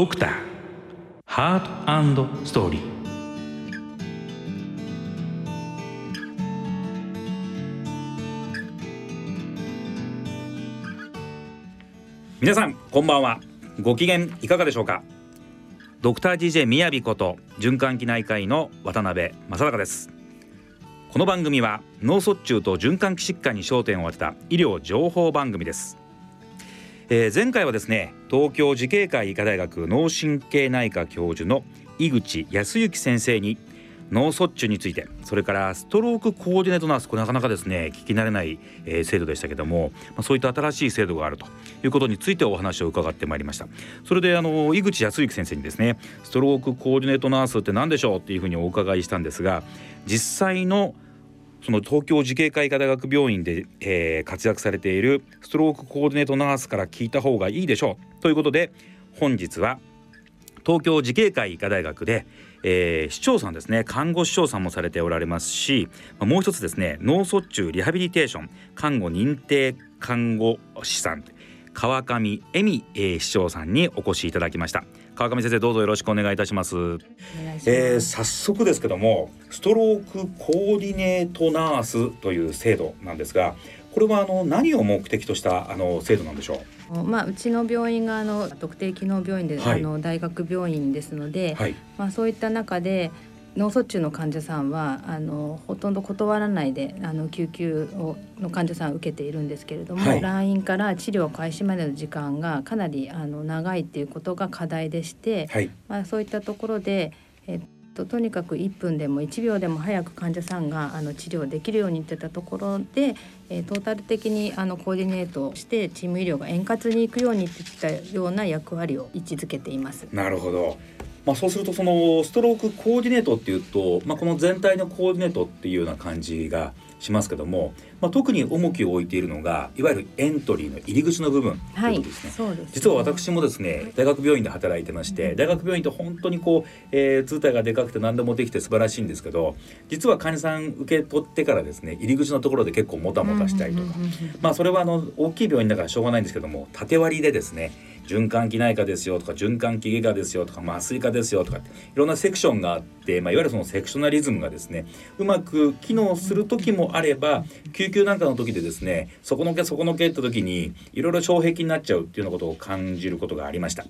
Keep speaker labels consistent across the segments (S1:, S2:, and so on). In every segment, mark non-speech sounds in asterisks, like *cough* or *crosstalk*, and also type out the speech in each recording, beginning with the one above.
S1: ドクターハートストーリー。皆さんこんばんは。ご機嫌いかがでしょうか？ドクター DJ みやびこと循環器内科医の渡辺正孝です。この番組は脳卒中と循環器疾患に焦点を当てた医療情報番組です。えー、前回はですね東京慈恵会医科大学脳神経内科教授の井口康之先生に脳卒中についてそれからストロークコーディネートナースこれなかなかですね聞き慣れない、えー、制度でしたけども、まあ、そういった新しい制度があるということについてお話を伺ってまいりました。それであの井口康之先生にですねストロークコーディネートナースって何でしょうっていうふうにお伺いしたんですが実際のその東京慈恵会医科大学病院で、えー、活躍されているストロークコーディネートナースから聞いた方がいいでしょう。ということで本日は東京慈恵会医科大学で、えー、市長さんですね。看護師長さんもされておられますしもう一つですね脳卒中リハビリテーション看護認定看護師さん川上恵美、えー、市長さんにお越しいただきました。川上先生どうぞよろしくお願いいたします。えー、早速ですけどもストロークコーディネートナースという制度なんですがこれはあの何を目的としたあの制度なんでしょ
S2: う？まあ、うちの病院があの特定機能病院で、はい、あの大学病院ですので、はい、まあ、そういった中で脳卒中の患者さんはあのほとんど断らないであの救急をの患者さんを受けているんですけれども、はい、来院から治療開始までの時間がかなりあの長いっていうことが課題でして、はい、まあ、そういったところで、えっと、とにかく1分でも1秒でも早く患者さんがあの治療できるようにっていったところで、えー、トータル的にあのコーディネートしてチーム医療が円滑にいくようにっていったような役割を位置づけています。
S1: なるほどまあ、そうするとそのストロークコーディネートっていうと、まあ、この全体のコーディネートっていうような感じがしますけども、まあ、特に重きを置いているのがいわゆるエントリーの入り口の部分ということですね。はい、す実は私もですね大学病院で働いてまして、大学病院って本当にこう、えー、通体がでかくて何でもできて素晴らしいんですけど実は患者さん受け取ってからですね入り口のところで結構もたもたしたりとか、まあそれはあの大きい病院だからしょうがないんですけども縦割りでですね循環器内科ですよとか循環器外科ですよとか麻酔科ですよとかっていろんなセクションがあって、まあ、いわゆるそのセクショナリズムがですねうまく機能する時もあれば救急なんかの時でですねそこのけそこのけって時にいろいろ障壁になっちゃうっていうようなことを感じることがありました。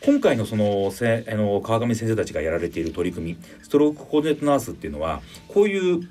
S1: 今回のそのせあの川上先生たちがやられている取り組みストロークコーディネートナースっていうのはこういう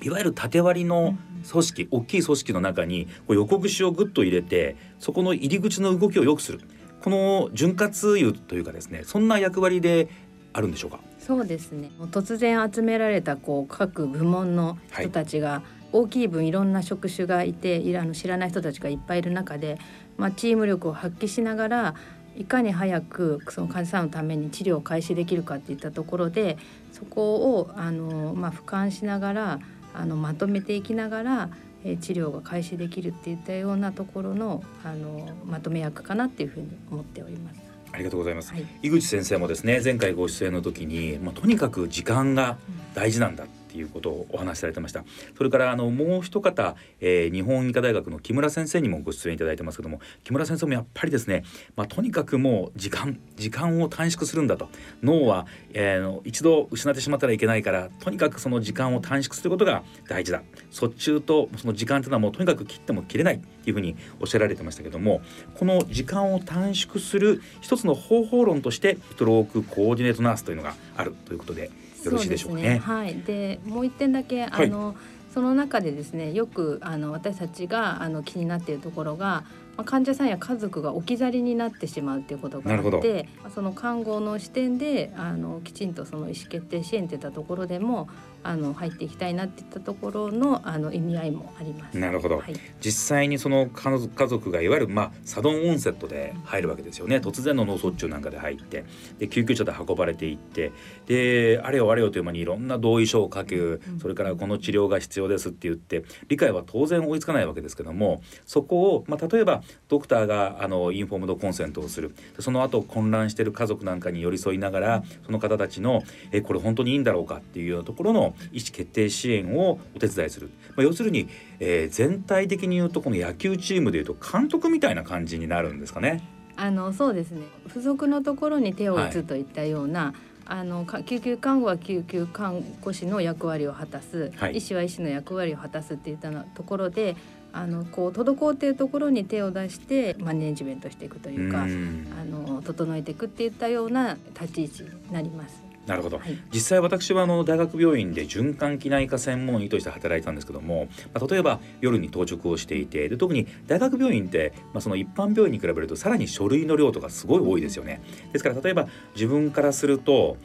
S1: いわゆる縦割りの組織、大きい組織の中にこう横串をぐっと入れてそこの入り口の動きを良くするこの潤滑油というかですねそんな役割であるんでしょうか？
S2: そうですね。突然集められたこう各部門の人たちが、はい大きい分いろんな職種がいてあの知らない人たちがいっぱいいる中で、まあ、チーム力を発揮しながらいかに早くその患者さんのために治療を開始できるかっていったところでそこをあの、まあ、俯瞰しながらあのまとめていきながらえ治療が開始できるっていったようなところのあのまとめ役かなっていうふうに思っております。
S1: ありがとうございます。はい、井口先生もですね前回ご出演の時に、まあ、とにかく時間が大事なんだ、っていうことをお話しされてました。それからあのもう一方、えー、日本医科大学の木村先生にもご出演いただいてますけども木村先生もやっぱりですね、まあ、とにかくもう時間時間を短縮するんだと。脳は、えー、一度失ってしまったらいけないからとにかくその時間を短縮することが大事だ。卒中とその時間というのはもうとにかく切っても切れないっていうふうにおっしゃられてましたけどもこの時間を短縮する一つの方法論としてストロークコーディネートナースというのがあるということでよろしいでしょうかね。ね。
S2: はい、でもう一点だけあの、はい、その中でですねよくあの私たちがあの気になっているところがまあ、患者さんや家族が置き去りになってしまうっていうことがあってその看護の視点であのきちんとその意思決定支援っていったところでもあの入っていきたいなっていったところのあの意味合いもあります。
S1: なるほど。はい、実際にその家族がいわゆるまあサドンオンセットで入るわけですよね。突然の脳卒中なんかで入ってで救急車で運ばれていってであれよあれよという間にいろんな同意書を書く、それからこの治療が必要ですって言って理解は当然追いつかないわけですけどもそこをまあ例えばドクターがあのインフォームドコンセントをするその後混乱している家族なんかに寄り添いながらその方たちのえこれ本当にいいんだろうかっていうようなところの意思決定支援をお手伝いする、まあ、要するに、えー、全体的に言うとこの野球チームでいうと監督みたいな感じになるんですかね。
S2: あのそうですね。付属のところに手を打つといったような、はい。あの救急看護は救急看護師の役割を果たす、はい、医師は医師の役割を果たすっていったところであのこう滞っているところに手を出してマネジメントしていくというかあの整えていくっていったような立ち位置になります。
S1: なるほど、はい、実際私はあの大学病院で循環器内科専門医として働いてたんですけども、まあ、例えば夜に当直をしていてで特に大学病院って、まあ、その一般病院に比べるとさらに書類の量とかすごい多いですよね。ですから例えば自分からすると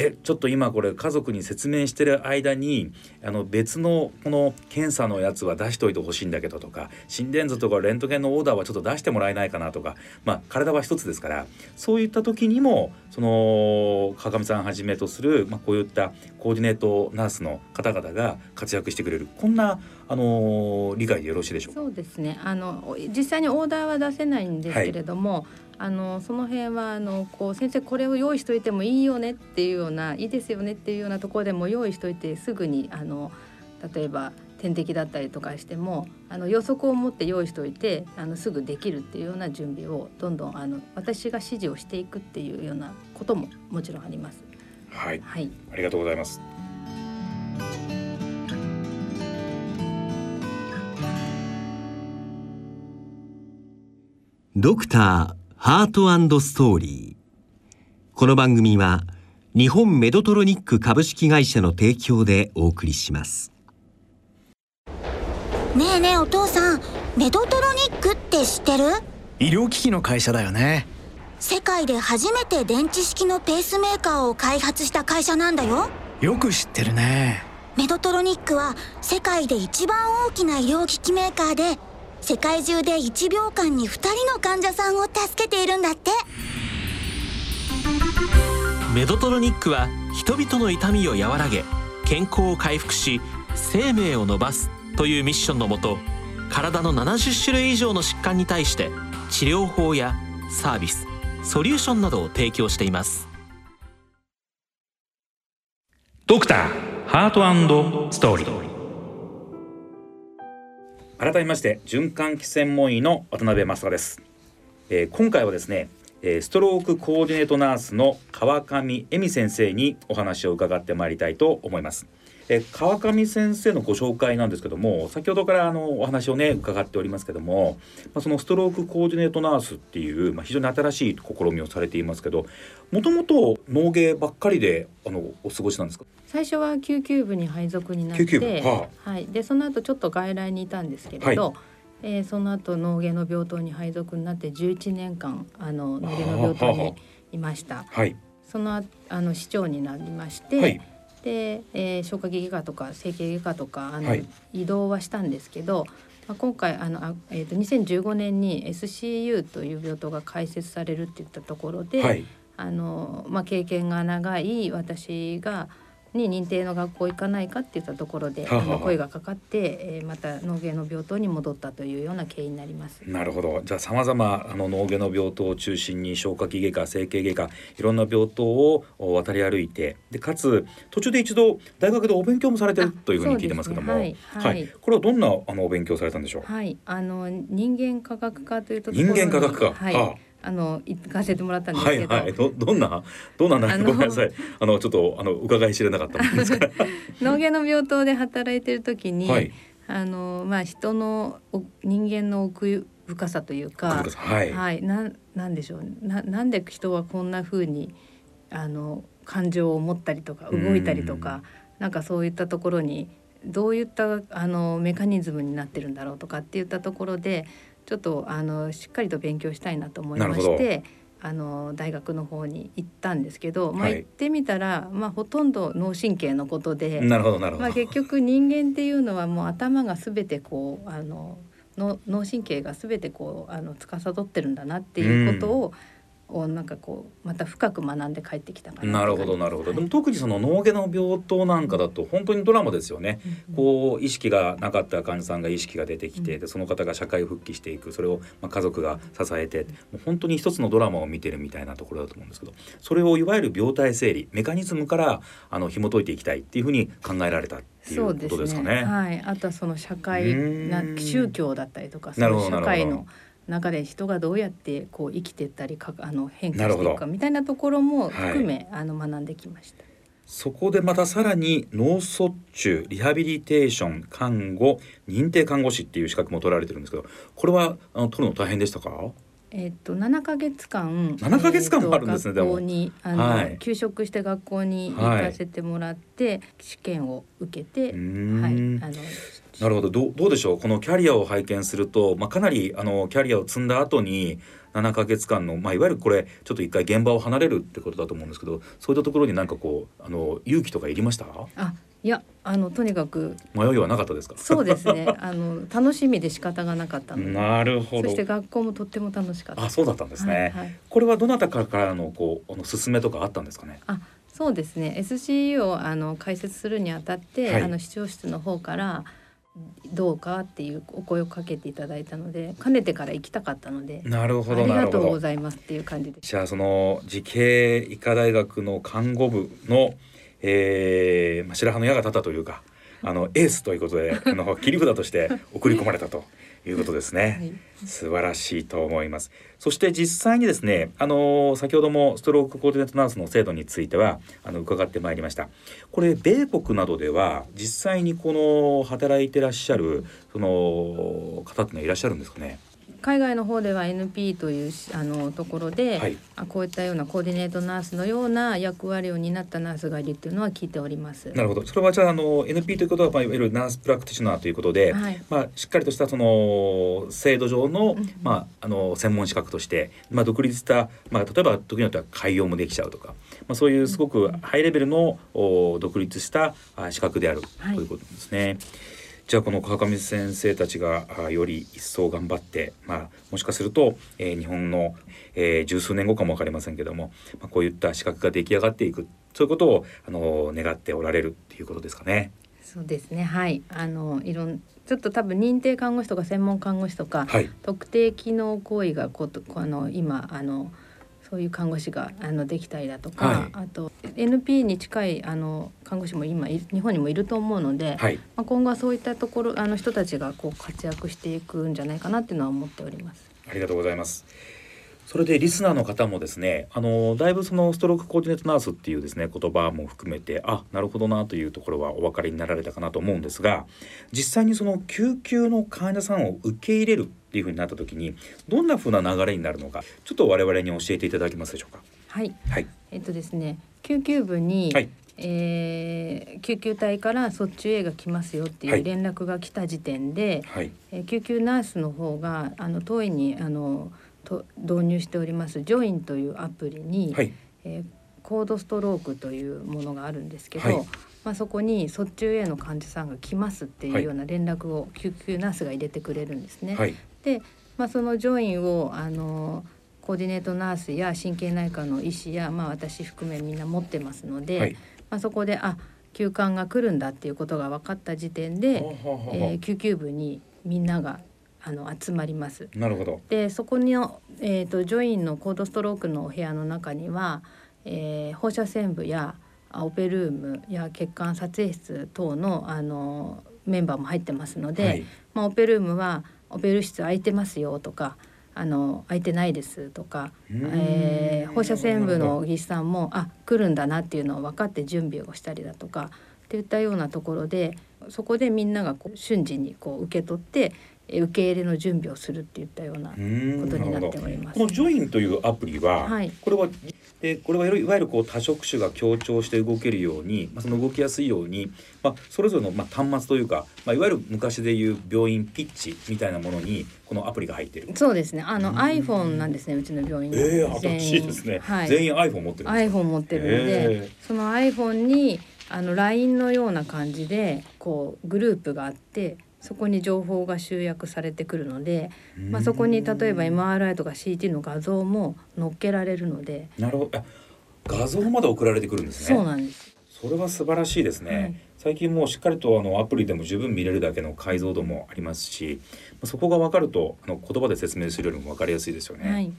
S1: えちょっと今これ家族に説明してる間にあの別のこの検査のやつは出しといてほしいんだけどとか心電図とかレントゲンのオーダーはちょっと出してもらえないかなとかまあ体は一つですからそういった時にもその鏡さんはじめとする、まあ、こういったコーディネートナースの方々が活躍してくれる。こんなあの理解でよろしいでしょう
S2: か？そうですね。あの実際にオーダーは出せないんですけれども、はい。あのその辺はあのこう先生これを用意しといてもいいよねっていうようないいですよねっていうようなところでも用意しといてすぐにあの例えば点滴だったりとかしてもあの予測を持って用意しておいてあのすぐできるっていうような準備をどんどんあの私が指示をしていくっていうようなことももちろんあります。
S1: はい、はい、ありがとうございます。
S3: ドクターハートストーリー。この番組は日本メドトロニック株式会社の提供でお送りします。
S4: ねえねえお父さん、メドトロニックって知ってる？
S5: 医療機器の会社だよね。
S4: 世界で初めて電池式のペースメーカーを開発した会社なんだよ。
S5: よく知ってるね。
S4: メドトロニックは世界で一番大きな医療機器メーカーで世界中で1秒間に2人の患者さんを助けているんだって
S6: メドトロニックは人々の痛みを和らげ健康を回復し生命を伸ばすというミッションのもと体の70種類以上の疾患に対して治療法やサービスソリューションなどを提供しています。
S1: ドクターハートストーリー。改めまして循環器専門医の渡辺正です、えー、今回はですねストロークコーディネートナースの川上恵美先生にお話を伺ってまいりたいと思います。え川上先生のご紹介なんですけども先ほどからあのお話をね伺っておりますけども、まあ、そのストロークコーディネートナースっていう、まあ、非常に新しい試みをされていますけどもともと農芸ばっかりであのお過ごしなんですか？
S2: 最初は救急部に配属になって、はあ、はい、でその後ちょっと外来にいたんですけれど、はい。えー、その後脳外の病棟に配属になって11年間あの脳外の病棟にいました。はい、そのあの市長になりまして、はい、で、えー、消化器外科とか整形外科とかあの、はい、移動はしたんですけど、まあ、今回あのあ、えーと、2015年に SCU という病棟が開設されるっていったところで、はい、あのまあ、経験が長い私がに認定の学校行かないかっていったところで、はは声がかかって、えー、また脳外の病棟に戻ったというような経緯になります。
S1: なるほど。じゃあ様々あの脳外の病棟を中心に消化器外科、整形外科いろんな病棟を渡り歩いて、でかつ途中で一度大学でお勉強もされてるというふうに聞いてますけども、ね、はい、はい、これはどんなあのお勉強されたんでしょう？
S2: はい、あの人間科学科というと
S1: 人間科学科、はい。はあ
S2: あの行かせてもらったんですけど、はいはい、
S1: どどんなどんな内容？ごめんなさい。あのちょっとあの伺い知れなかったもんですか？ら
S2: 脳外の病棟で働いてる時に、はい、あのまあ人の人間の奥深さというか、はい、はい、ななんでしょうななんで人はこんな風にあの感情を持ったりとか動いたりとかなんかそういったところにどういったあのメカニズムになってるんだろうとかっていったところでちょっとあのしっかりと勉強したいなと思いましてあの大学の方に行ったんですけど、まあ、行ってみたら、まあ、ほとんど脳神経のことで
S1: なるほどなるほど、
S2: まあ、結局人間っていうのはもう頭が全てこうあの脳神経が全てこうあの司ってるんだなっていうことを、うんをなんかこうまた深く学んで帰ってきたか
S1: ななるほどなるほど、はい、でも特にその脳外の病棟なんかだと本当にドラマですよね、うん、こう意識がなかった患者さんが意識が出てきて、うん、でその方が社会復帰していく。それをまあ家族が支えて、もう本当に一つのドラマを見てるみたいなところだと思うんですけどそれをいわゆる病態整理メカニズムからあの紐解いていきたいっていうふうに考えられたっていうことですかね。ね。
S2: はい、あとはその社会な宗教だったりとかその社会の中で人がどうやってこう生きてったりかあの変化していくかみたいなところも含め、はい、あの学んできました。
S1: そこでまたさらに脳卒中リハビリテーション看護認定看護師っていう資格も取られてるんですけどこれはあの取るの大変でしたか？
S2: えっと7か月間
S1: 7か月間もあるんですね、
S2: 学校にあの、はい、休職して学校に行かせてもらって、はい、試験を受けてはいあの
S1: なるほど。どどうでしょう？このキャリアを拝見すると、まあ、かなりあのキャリアを積んだ後に7か月間の、まあ、いわゆるこれちょっと一回現場を離れるってことだと思うんですけどそういったところになんかこうあの勇気とかいりました？
S2: あいやあのとにかく
S1: 迷いはなかったですか？
S2: そうですね。あの楽しみで仕方がなかったので。
S1: なるほど。
S2: そして学校もとっても楽しかった。
S1: あそうだったんですね、はいはい、これはどなたからのこうあの勧めとかあったんですかね？
S2: あそうですね。SCU をあの開設するにあたって、はい、あの市長室の方からどうかっていうお声をかけていただいたのでかねてから行きたかったので
S1: なるほど
S2: ありがとうございますっていう感じで。
S1: じゃあその慈恵医科大学の看護部の、えーまあ、白羽の矢が立ったというかあのエースということであの切り札として送り込まれたということですね、はい、素晴らしいと思います。そして実際にですねあの先ほどもストロークコーディネートナースの制度についてはあの伺ってまいりました。これ米国などでは実際にこの働いてらっしゃるその方ってのはいらっしゃるんですかね？
S2: 海外の方では NP というあのところで、はい、あこういったようなコーディネートナースのような役割を担ったナースがいるっていうのは聞いております。
S1: なるほど。それはじゃああの NP ということはまあいわゆるナースプラクティショナーということで、はい、まあしっかりとしたその制度上の、うん、まああの専門資格としてまあ独立したまあ例えば時によっては開業もできちゃうとか、まあそういうすごくハイレベルの、お独立した資格である、ということですね。じゃあこの川上先生たちがより一層頑張って、まあ、もしかすると、えー、日本の、えー、十数年後かも分かりませんけども、まあ、こういった資格が出来上がっていくそういうことをあの願っておられるっていうことですかね。
S2: そうですね。はい。あのいろんちょっと多分認定看護師とか専門看護師とか、はい、特定機能行為がこあの今あのそういう看護師があのできたりだとか、はい、あと NP に近いあの看護師も今日本にもいると思うので、はい、まあ、今後はそういったところあの人たちがこう活躍していくんじゃないかなっていうのは思っております。
S1: ありがとうございます。それでリスナーの方もですねあのだいぶそのストロークコーディネートナースっていうですね言葉も含めてあなるほどなというところはお分かりになられたかなと思うんですが実際にその救急の患者さんを受け入れるっていうふうになった時にどんなふうな流れになるのかちょっと我々に教えていただけますでしょうか？
S2: はい、はい、えっとですね救急部に、はい。えー、救急隊から卒中 A が来ますよっていう連絡が来た時点で、はい、えー、救急ナースの方があの当院にあのと導入しておりますジョインというアプリに、はい、えー、コードストロークというものがあるんですけど、はい、まあ、そこに卒中 A の患者さんが来ますっていうような連絡を救急ナースが入れてくれるんですね。はい、で、まあ、そのジョインをあのコーディネートナースや神経内科の医師や、まあ、私含めみんな持ってますので、まあ、そこであ休館が来るんだっていうことが分かった時点で、えー、救急部にみんながあの集まります。
S1: なるほど。
S2: でそこにえーと、ジョインのコードストロークのお部屋の中には、えー、放射線部やオペルームや血管撮影室等のあのメンバーも入ってますので、はい、まあ、オペルームはオペル室空いてますよとかあの空いてないですとか、えー、放射線部の技師さんもあ来るんだなっていうのを分かって準備をしたりだとかっていったようなところでそこでみんながこう瞬時にこう受け取って受け入れの準備をするっていったようなことになっております。
S1: このジョインというアプリは、はい、これはでこれはいわゆるこう多職種が協調して動けるように、まあ、その動きやすいように、まあ、それぞれのまあ端末というか、まあ、いわゆる昔でいう病院ピッチみたいなものにこのアプリが入ってる。
S2: そうですね。あの iPhone なんですねうちの病院
S1: ええー、新しいですね、はい、全員 iPhone 持ってる
S2: iPhone 持ってるので、えー、その iPhone にあの LINE のような感じでこうグループがあってそこに情報が集約されてくるので、まあ、そこに例えば MRI とか CT の画像も載っけられるので。
S1: なるほど。画像まで送られてくるんです
S2: ね。そうなんです。
S1: それは素晴らしいですね、最近もうしっかりとあのアプリでも十分見れるだけの解像度もありますしそこが分かるとあの言葉で説明するよりも分かりやすいですよね。はい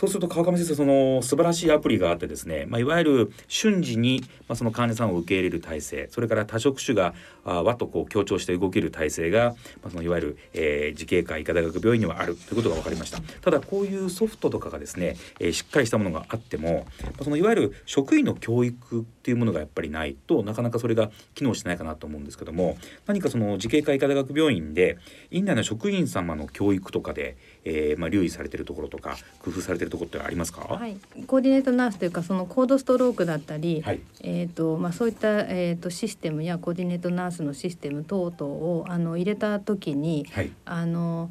S1: そうすると川上先生その素晴らしいアプリがあってですね、まあ、いわゆる瞬時に、まあ、その患者さんを受け入れる体制それから多職種があわっとこう強調して動ける体制が、まあ、そのいわゆる、えー、自警科医科大学病院にはあるということが分かりました。ただこういうソフトとかがですね、えー、しっかりしたものがあっても、まあ、そのいわゆる職員の教育っていうものがやっぱりないとなかなかそれが機能しないかなと思うんですけども何かその自警科医科大学病院で院内の職員様の教育とかで、えーまあ、留意されてるところとか工夫されてるところってありますか、
S2: はい、コーディネートナースというかそのコードストロークだったり、はい、えーとまあ、そういった、えーと、システムやコーディネートナースのシステム等々をあの入れた時に、はい、あの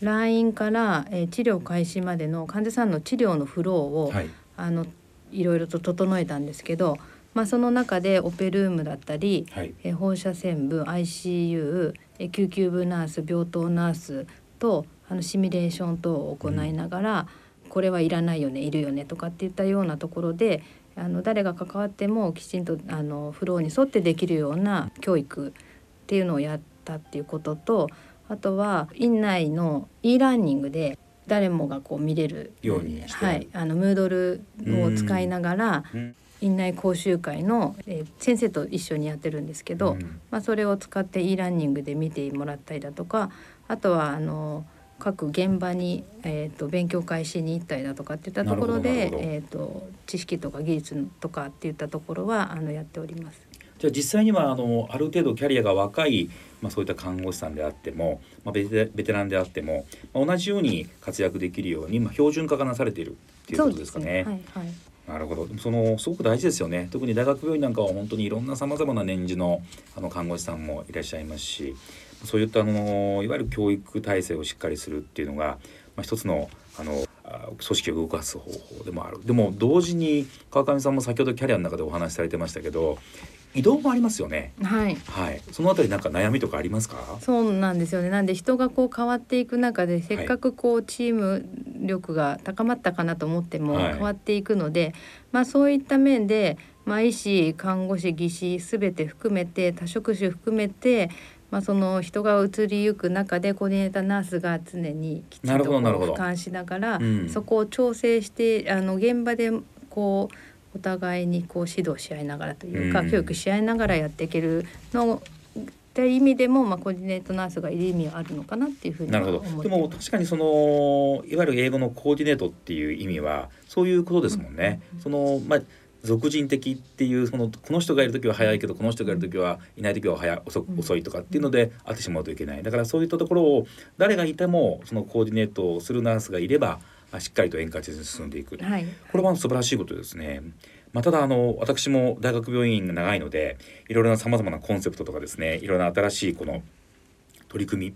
S2: LINE から、えー、治療開始までの患者さんの治療のフローを、はい、あのいろいろと整えたんですけど、まあ、その中でオペルームだったり、はい、え放射線部 ICU え救急部ナース病棟ナースとあのシミュレーション等を行いながら、うん。これはいらないよねいるよねとかっていったようなところであの誰が関わってもきちんとあのフローに沿ってできるような教育っていうのをやったっていうこととあとは院内の e ラーニングで誰もがこう見れる
S1: ように
S2: はい、あのムードルを使いながら、院内講習会の、えー、先生と一緒にやってるんですけど、まあ、それを使って e ラーニングで見てもらったりだとかあとはあの各現場に、えーと、勉強会しに行ったりだとかっていったところで、えーと、知識とか技術とかっていったところはあのやっております。
S1: じゃあ実際にはあのある程度キャリアが若い、まあ、そういった看護師さんであっても、まあ、ベテベテランであっても、まあ、同じように活躍できるように、まあ、標準化がなされているっていうことですかね。ね。はいはい。なるほど。そのすごく大事ですよね。特に大学病院なんかは本当にいろんなさまざまな年次のあの看護師さんもいらっしゃいますしそういったあのいわゆる教育体制をしっかりするっていうのが、まあ、一つのあの組織を動かす方法でもあるでも同時に川上さんも先ほどキャリアの中でお話しされてましたけど移動もありますよね。
S2: はい。
S1: はい。そのあたりなんか悩みとかありますか？
S2: そうなんですよね。なんで人がこう変わっていく中で、せっかくこうチーム力が高まったかなと思っても変わっていくので、はい、まあそういった面で、まあ医師、看護師、技師すべて含めて多職種含めて。まあ、その人が移りゆく中でコーディネーターナースが常にきちんと俯瞰しながら、うん、そこを調整してあの現場でこうお互いにこう指導し合いながらというか、うん、教育し合いながらやっていけるのって意味でも、まあ、コーディネートナースがいる意味はあるのかなっていうふうになるほど。
S1: でも確かにそのいわゆる英語のコーディネートっていう意味はそういうことですもんね。うん、そのまあ俗人的っていうそのこの人がいる時は早いけどこの人がいる時はいない時は早遅遅いとかっていうので会ってしまうといけない。だからそういったところを誰がいてもそのコーディネートをするナースがいればしっかりと円滑に進んでいく、はい、これは素晴らしいことですね。まあ、ただあの私も大学病院が長いのでいろいろなさまざまなコンセプトとかですねいろいろな新しいこの取り組み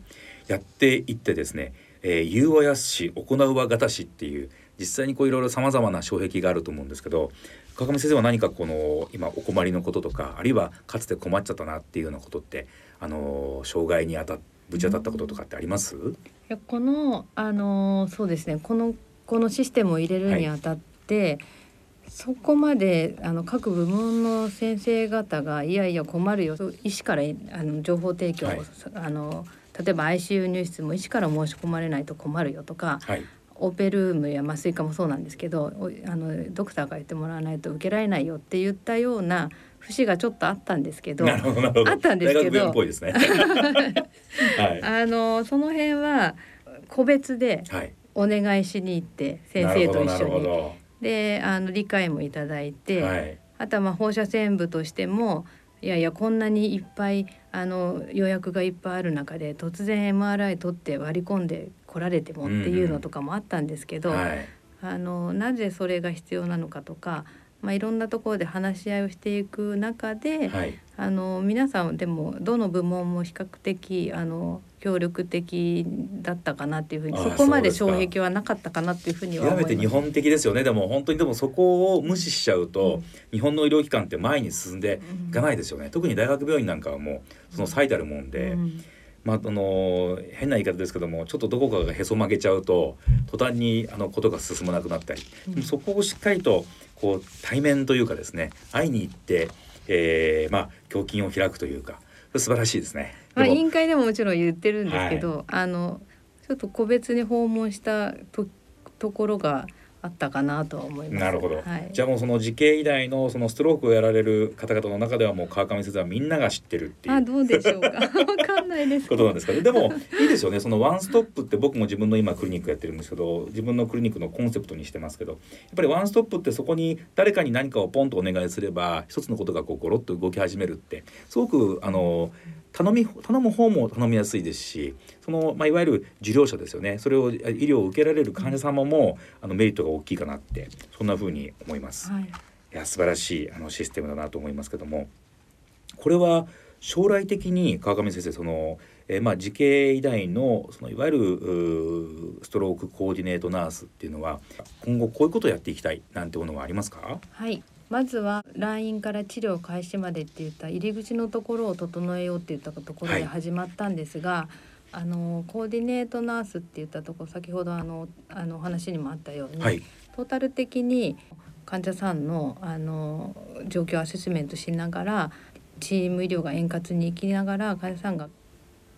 S1: やっていってですね「えー、言うはやすし行うはがたし」っていう実際にこういろいろさまざまな障壁があると思うんですけど川上先生は何かこの今お困りのこととかあるいはかつて困っちゃったなっていうようなことってあの障害に当たぶち当たったこととかってあります、い
S2: やこのあのそうですね。このこのシステムを入れるにあたって、はいそこまであの各部門の先生方がいやいや困るよ医師からあの情報提供を、はい、あの例えば ICU 入室も医師から申し込まれないと困るよとか、はい、オペルームや麻酔科もそうなんですけどあのドクターが言ってもらわないと受けられないよって言ったような節がちょっとあったんですけどあったんですけど *laughs* あのその辺は個別でお願いしに行って先生と一緒に。であの理解もいただいて、はい、あとはまあ放射線部としてもいやいやこんなにいっぱいあの予約がいっぱいある中で突然 MRI 取って割り込んで来られてもっていうのとかもあったんですけど、うんはい、あのなぜそれが必要なのかとかまあ、いろんなところで話し合いをしていく中で、はい、あの皆さんでもどの部門も比較的あの協力的だったかなっていうふうにそこまで障壁はなかったかなっていうふうには
S1: 極めて日本的ですよね。でも本当にでもそこを無視しちゃうと、うん、日本の医療機関って前に進んでいかないですよね、うん、特に大学病院なんかはもうその最たるもんで。うん。まあ、あの変な言い方ですけどもちょっとどこかがへそ曲げちゃうと途端にあのことが進まなくなったり、うん、そこをしっかりとこう対面というかですね会いに行って、えー、まあ胸筋を開くというか素晴らしいですね。
S2: まあ委員会でももちろん言ってるんですけど、はい、あのちょっと個別に訪問したとところがあったかなと思います。
S1: なるほど。はい、じゃあもうその時系医大のそのストロークをやられる方々の中ではもう川上先生はみんなが知ってるっていう。
S2: あどうでしょうか。*laughs* わかんないです。
S1: ことなんですかね。でもいいですよね。そのワンストップって僕も自分の今クリニックやってるんですけど、自分のクリニックのコンセプトにしてますけど、やっぱりワンストップってそこに誰かに何かをポンとお願いすれば一つのことがこうゴロッと動き始めるってすごくあの。頼み頼む方も頼みやすいですしその、まあ、いわゆる受領者ですよね。それを医療を受けられる患者様もあのメリットが大きいかなってそんなふうに思います。はい、いや素晴らしいあのシステムだなと思いますけども。これは将来的に川上先生その、えー、まあ慈恵医大のそのいわゆるストロークコーディネートナースっていうのは今後こういうことをやっていきたいなんてものはありますか？
S2: はいまずは来院から治療開始までっていった入り口のところを整えようっていったところで始まったんですが、はい、あのコーディネートナースって言ったところ先ほどあのあの話にもあったように、はい、トータル的に患者さんのあの状況アセスメントしながらチーム医療が円滑に生きながら患者さんが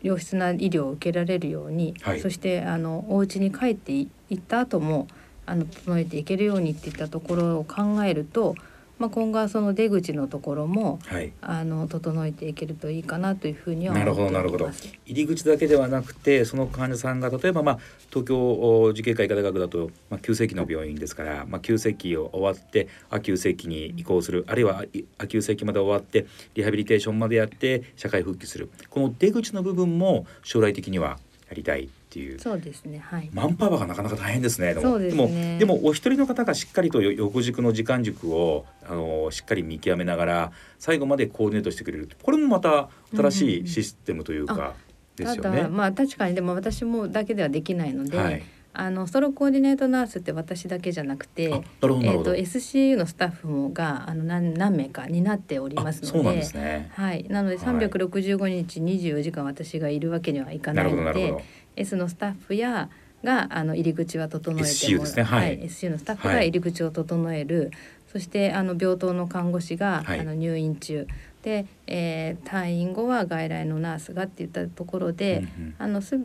S2: 良質な医療を受けられるように、はい、そしてあのお家に帰っていった後もあの整えていけるようにっていったところを考えるとまあ、今後はその出口のところも、はい、あの整えていけるといいかなというふうにはなるほどなるほど。
S1: 入り口だけではなくてその患者さんが例えば、まあ、東京慈恵会医科大学だと、まあ、急性期の病院ですから、まあ、急性期を終わって亜急性期に移行するあるいは亜急性期まで終わってリハビリテーションまでやって社会復帰する。この出口の部分も将来的にはやりたいっていう。
S2: そうですねはい。
S1: マンパワーがなかなか大変ですね
S2: でも。で
S1: もでもお一人の方がしっかりと横軸の時間軸をあのしっかり見極めながら最後までコーディネートしてくれる。これもまた新しいシステムというか、ですよね。
S2: まあ確かにでも私もだけではできないので、はい、あのソロコーディネートナースって私だけじゃなくて、えっ、ー、と SCU のスタッフもがあの何何名かになっておりますので、
S1: でね、
S2: はい。なので365日24時間私がいるわけにはいかないので、S のスタッフやがあの入り口は整えても、
S1: SCU ね、はい、はい、
S2: SCU のスタッフが入り口を整える、はい、そしてあの病棟の看護師が、はい、あの入院中。で、えー、退院後は外来のナースがっていったところで、うんうん、あのす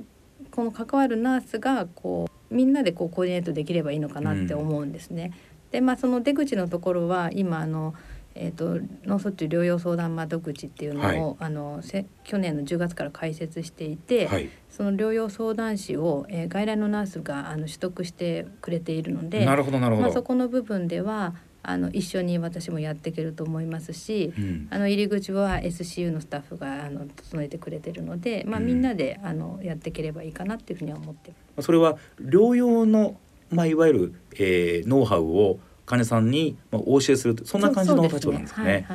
S2: この関わるナースがこうみんなでこうコーディネートできればいいのかなって思うんですね。うん、でまあその出口のところは今あのえーと、脳卒中療養相談窓口っていうのを、はい、あのせ去年の10月から開設していて、はい、その療養相談士を、えー、外来のナースがあの取得してくれているので
S1: なるほどなるほど、まあ、
S2: そこの部分ではあの一緒に私もやっていけると思いますし、うん、あの入り口は SCU のスタッフがあの整えてくれてるので、まあ、みんなで、あのやっていければいいかなっていうふうには思って
S1: ます。それは療養の、まあ、いわゆる、えー、ノウハウを患者さんにまあお教えするそんな感じの立場なんですかね。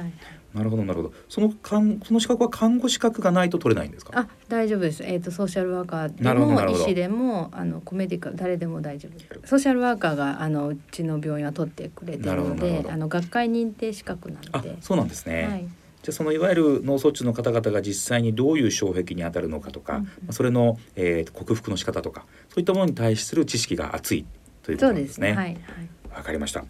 S1: なるほどなるほど。そのかんその資格は看護資格がないと取れないんですか？
S2: あ、大丈夫です。えっ、ー、とソーシャルワーカーでも医師でもあのコメディカル誰でも大丈夫です。ソーシャルワーカーがあのうちの病院は取ってくれてるので、あの学会認定資格なので。
S1: そうなんですね。はい。じゃそのいわゆる脳卒中の方々が実際にどういう障壁に当たるのかとか、うんうん、それの、えー、克服の仕方とかそういったものに対する知識が厚いということなんですね。わ、ね、はい、かりました。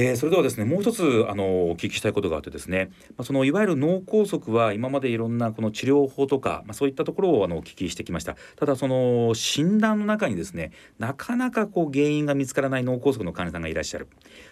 S1: えー、それではですねもう一つあのお聞きしたいことがあってですね、まあ、そのいわゆる脳梗塞は今までいろんなこの治療法とか、まあ、そういったところをあのお聞きしてきました。ただその診断の中にですねなかなかこう原因が見つからない脳梗塞の患者さんがいらっしゃる。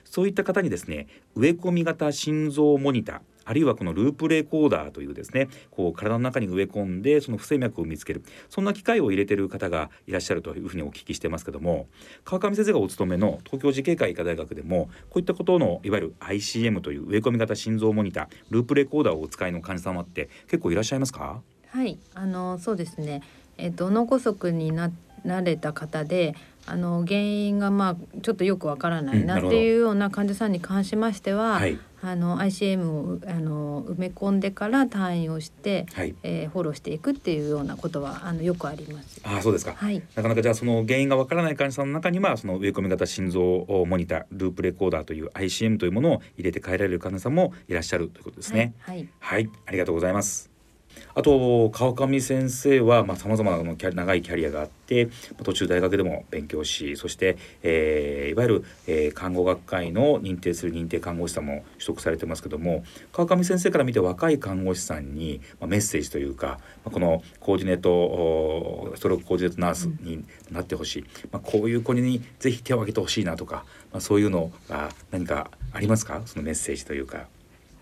S1: そういった方にですね植え込み型心臓モニターあるいはこのループレコーダーというですねこう体の中に植え込んでその不整脈を見つける。そんな機械を入れてる方がいらっしゃるというふうにお聞きしてますけども川上先生がお勤めの東京慈恵会医科大学でもこういったことのいわゆる ICM という植え込み型心臓モニターループレコーダーをお使いの患者様って結構いらっしゃいますか？
S2: はいあのそうですね。えっと脳梗塞にななれた方であの原因がまあちょっとよくわからないなっていうような患者さんに関しましては、はい、あの ICM をあの埋め込んでから退院をして、はい、えー、フォローしていくっていうようなことはあのよくあります。
S1: あそうですか、はい、なかなかじゃあその原因がわからない患者さんの中にはその植え込み型心臓モニターループレコーダーという ICM というものを入れて変えられる患者さんもいらっしゃるということですね。はい、はい、はい、ありがとうございます。あと川上先生はさまざ、まな長いキャリアがあって途中大学でも勉強しそして、えー、いわゆる、えー、看護学会の認定する認定看護師さんも取得されてますけども川上先生から見て若い看護師さんに、まあ、メッセージというか、まあ、このコーディネートストロークコーディネートナースになってほしい、まあ、こういう子にぜひ手を挙げてほしいなとか、まあ、そういうのが何かありますか？そのメッセージというか。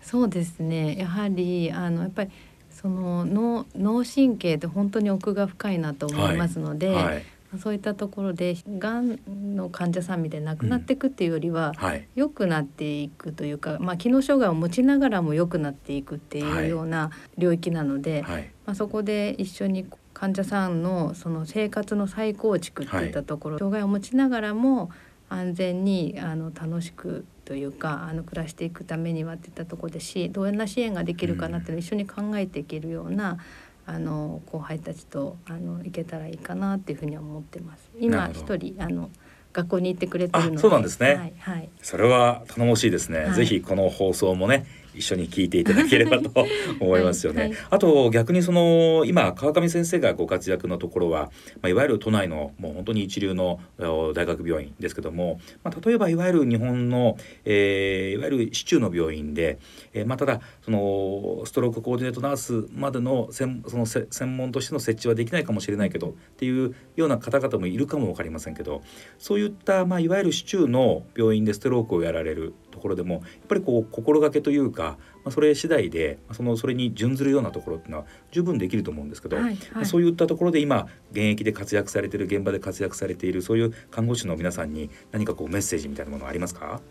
S2: そうですね。やはりあのやっぱりその脳脳神経って本当に奥が深いなと思いますので、はいはい、そういったところでがんの患者さんみたいに亡くなっていくっていうよりは、うんはい、良くなっていくというか、まあ、機能障害を持ちながらも良くなっていくっていうような領域なので、まあ、そこで一緒に患者さんのその生活の再構築っていったところ、障害を持ちながらも安全にあの楽しくというかあの暮らしていくためにはっていったところでしどんな支援ができるかなっていうのを一緒に考えていけるような、あの後輩たちとあの行けたらいいかなっていうふうに思ってます。今一人あの学校に行ってくれてるので、
S1: そうなんですね。はい、はい、それは頼もしいですね。はい、ぜひこの放送もね一緒に聞いていただければと *laughs* 思いますよね。はいはい、あと逆にその今川上先生がご活躍のところは、まあ、いわゆる都内のもう本当に一流の大学病院ですけども、まあ、例えばいわゆる日本の、えー、いわゆる市中の病院で、えー、まあ、ただそのストロークコーディネートナースまでの専その専門としての設置はできないかもしれないけどっていうような方々もいるかも分かりませんけどそういった、まあ、いわゆる市中の病院でストロークをやられるところでもやっぱりこう心がけというか、まあ、それ次第でそのそれに準ずるようなところっていうのは十分できると思うんですけど、はいはい、そういったところで今現役で活躍されている現場で活躍されているそういう看護師の皆さんに何かこうメッセージみたいなものはありますか？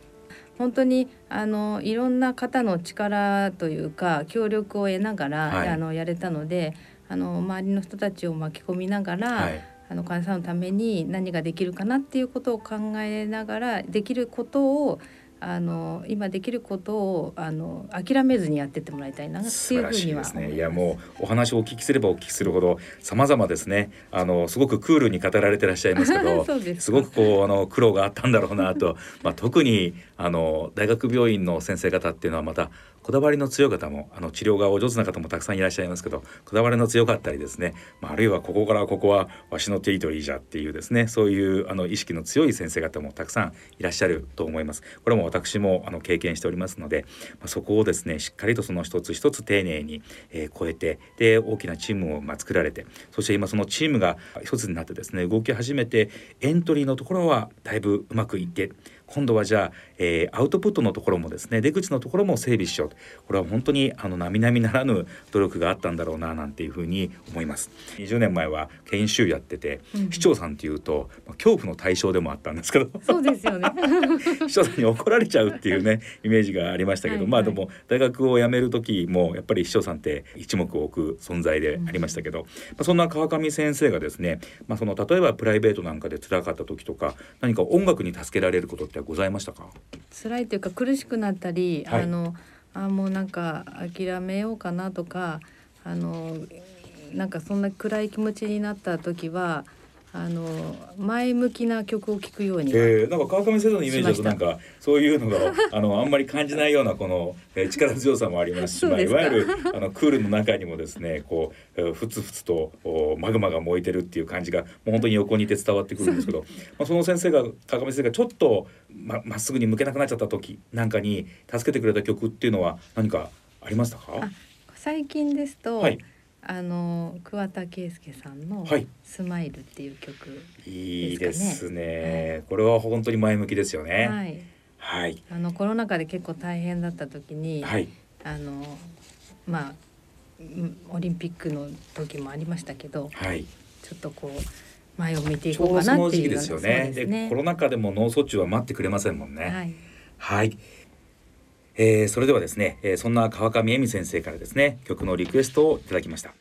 S2: 本当にあのいろんな方の力というか協力を得ながら、はい、あのやれたのであの周りの人たちを巻き込みながら、はい、あの患者さんのために何ができるかなっていうことを考えながらできることをあの今できることをあの諦めずにやってってもらいたいなっていうふうには
S1: ですね。いやもうお話をお聞きすればお聞きするほど様々ですね。あのすごくクールに語られてらっしゃいますけど、*laughs* すすごくこうあの苦労があったんだろうなと、まあ特にあの大学病院の先生方っていうのはまたこだわりの強い方もあの治療がお上手な方もたくさんいらっしゃいますけどこだわりの強かったりですね、まあ、あるいはここからここはわしのテリトリーじゃっていうですねそういうあの意識の強い先生方もたくさんいらっしゃると思います。これも私もあの経験しておりますので、まあ、そこをですねしっかりとその一つ一つ丁寧に、えー、超えてで大きなチームをま作られてそして今そのチームが一つになってですね動き始めてエントリーのところはだいぶうまくいって今度はじゃあ、えー、アウトプットのところもですね出口のところも整備しようと。これは本当にあの並々ならぬ努力があったんだろうななんていうふうに思います。20年前は研修やってて、うん、市長さんっていうと、まあ、恐怖の対象でもあったんですけど。
S2: そうですよね。*laughs*
S1: 市長さんに怒られちゃうっていうね *laughs* イメージがありましたけど、はいはい、まあでも大学を辞める時もやっぱり市長さんって一目置く存在でありましたけど、うん、まあ、そんな川上先生がですね、まあ、その例えばプライベートなんかで辛かった時とか何か音楽に助けられることってございましたか？
S2: 辛いというか苦しくなったり、はい、あのあもうなんか諦めようかなとかあのなんかそんな暗い気持ちになった時はあの前向きな曲を聴くように
S1: えー、なんか川上先生のイメージだとなんかそういうのが *laughs* あのあんまり感じないようなこの、えー、力強さもありますしまあ、いわゆるあのクールの中にもですねこうふつふつとマグマが燃えてるっていう感じがもう本当に横にいて伝わってくるんですけど *laughs* まあ、その先生が川上先生がちょっとままっすぐに向けなくなっちゃった時なんかに助けてくれた曲っていうのは何かありましたか？
S2: 最近ですと、はいあの桑田佳祐さんの「スマイル」っていう曲、ね
S1: はい、いいですね、はい、これは本当に前向きですよね。はい、はい、
S2: あのコロナ禍で結構大変だった時に、はい、あのまあオリンピックの時もありましたけど、はい、ちょっとこう前を見ていこうかなっていう
S1: ですよね。で、ね、コロナ禍でも脳卒中は待ってくれませんもんね。はい、はいえー、それではですね、えー、そんな川上恵美先生からですね曲のリクエストをいただきました。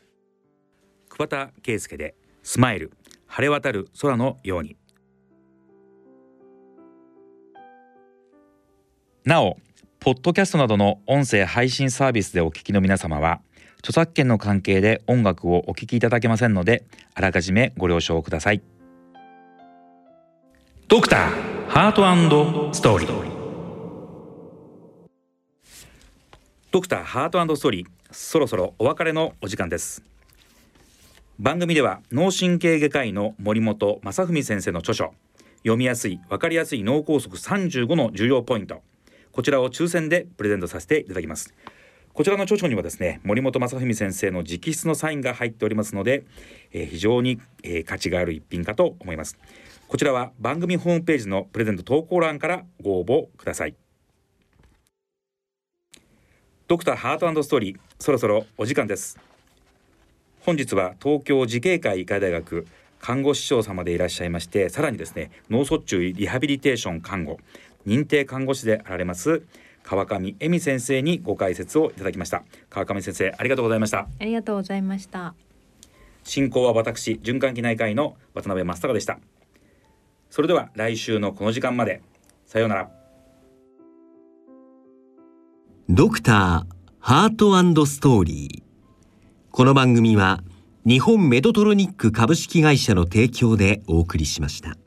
S1: 桑田佳祐でスマイル晴れ渡る空のように。なおポッドキャストなどの音声配信サービスでお聞きの皆様は著作権の関係で音楽をお聞きいただけませんのであらかじめご了承ください。ドクターハートストーリー。ドクターハートストーリーそろそろお別れのお時間です。番組では脳神経外科医の森本正文先生の著書読みやすい分かりやすい脳梗塞35の重要ポイントこちらを抽選でプレゼントさせていただきます。こちらの著書にはですね森本正文先生の直筆のサインが入っておりますので、えー、非常に、えー、価値がある一品かと思います。こちらは番組ホームページのプレゼント投稿欄からご応募ください。ドクターハートストーリーそろそろお時間です。本日は東京慈恵会医科大学看護師長様でいらっしゃいましてさらにですね脳卒中リハビリテーション看護認定看護師であられます川上恵美先生にご解説をいただきました。川上先生ありがとうございました。
S2: ありがとうございました。
S1: 進行は私循環器内科医の渡辺正孝でした。それでは来週のこの時間までさようなら
S3: ドクターハートストーリーこの番組は日本メドトロニック株式会社の提供でお送りしました。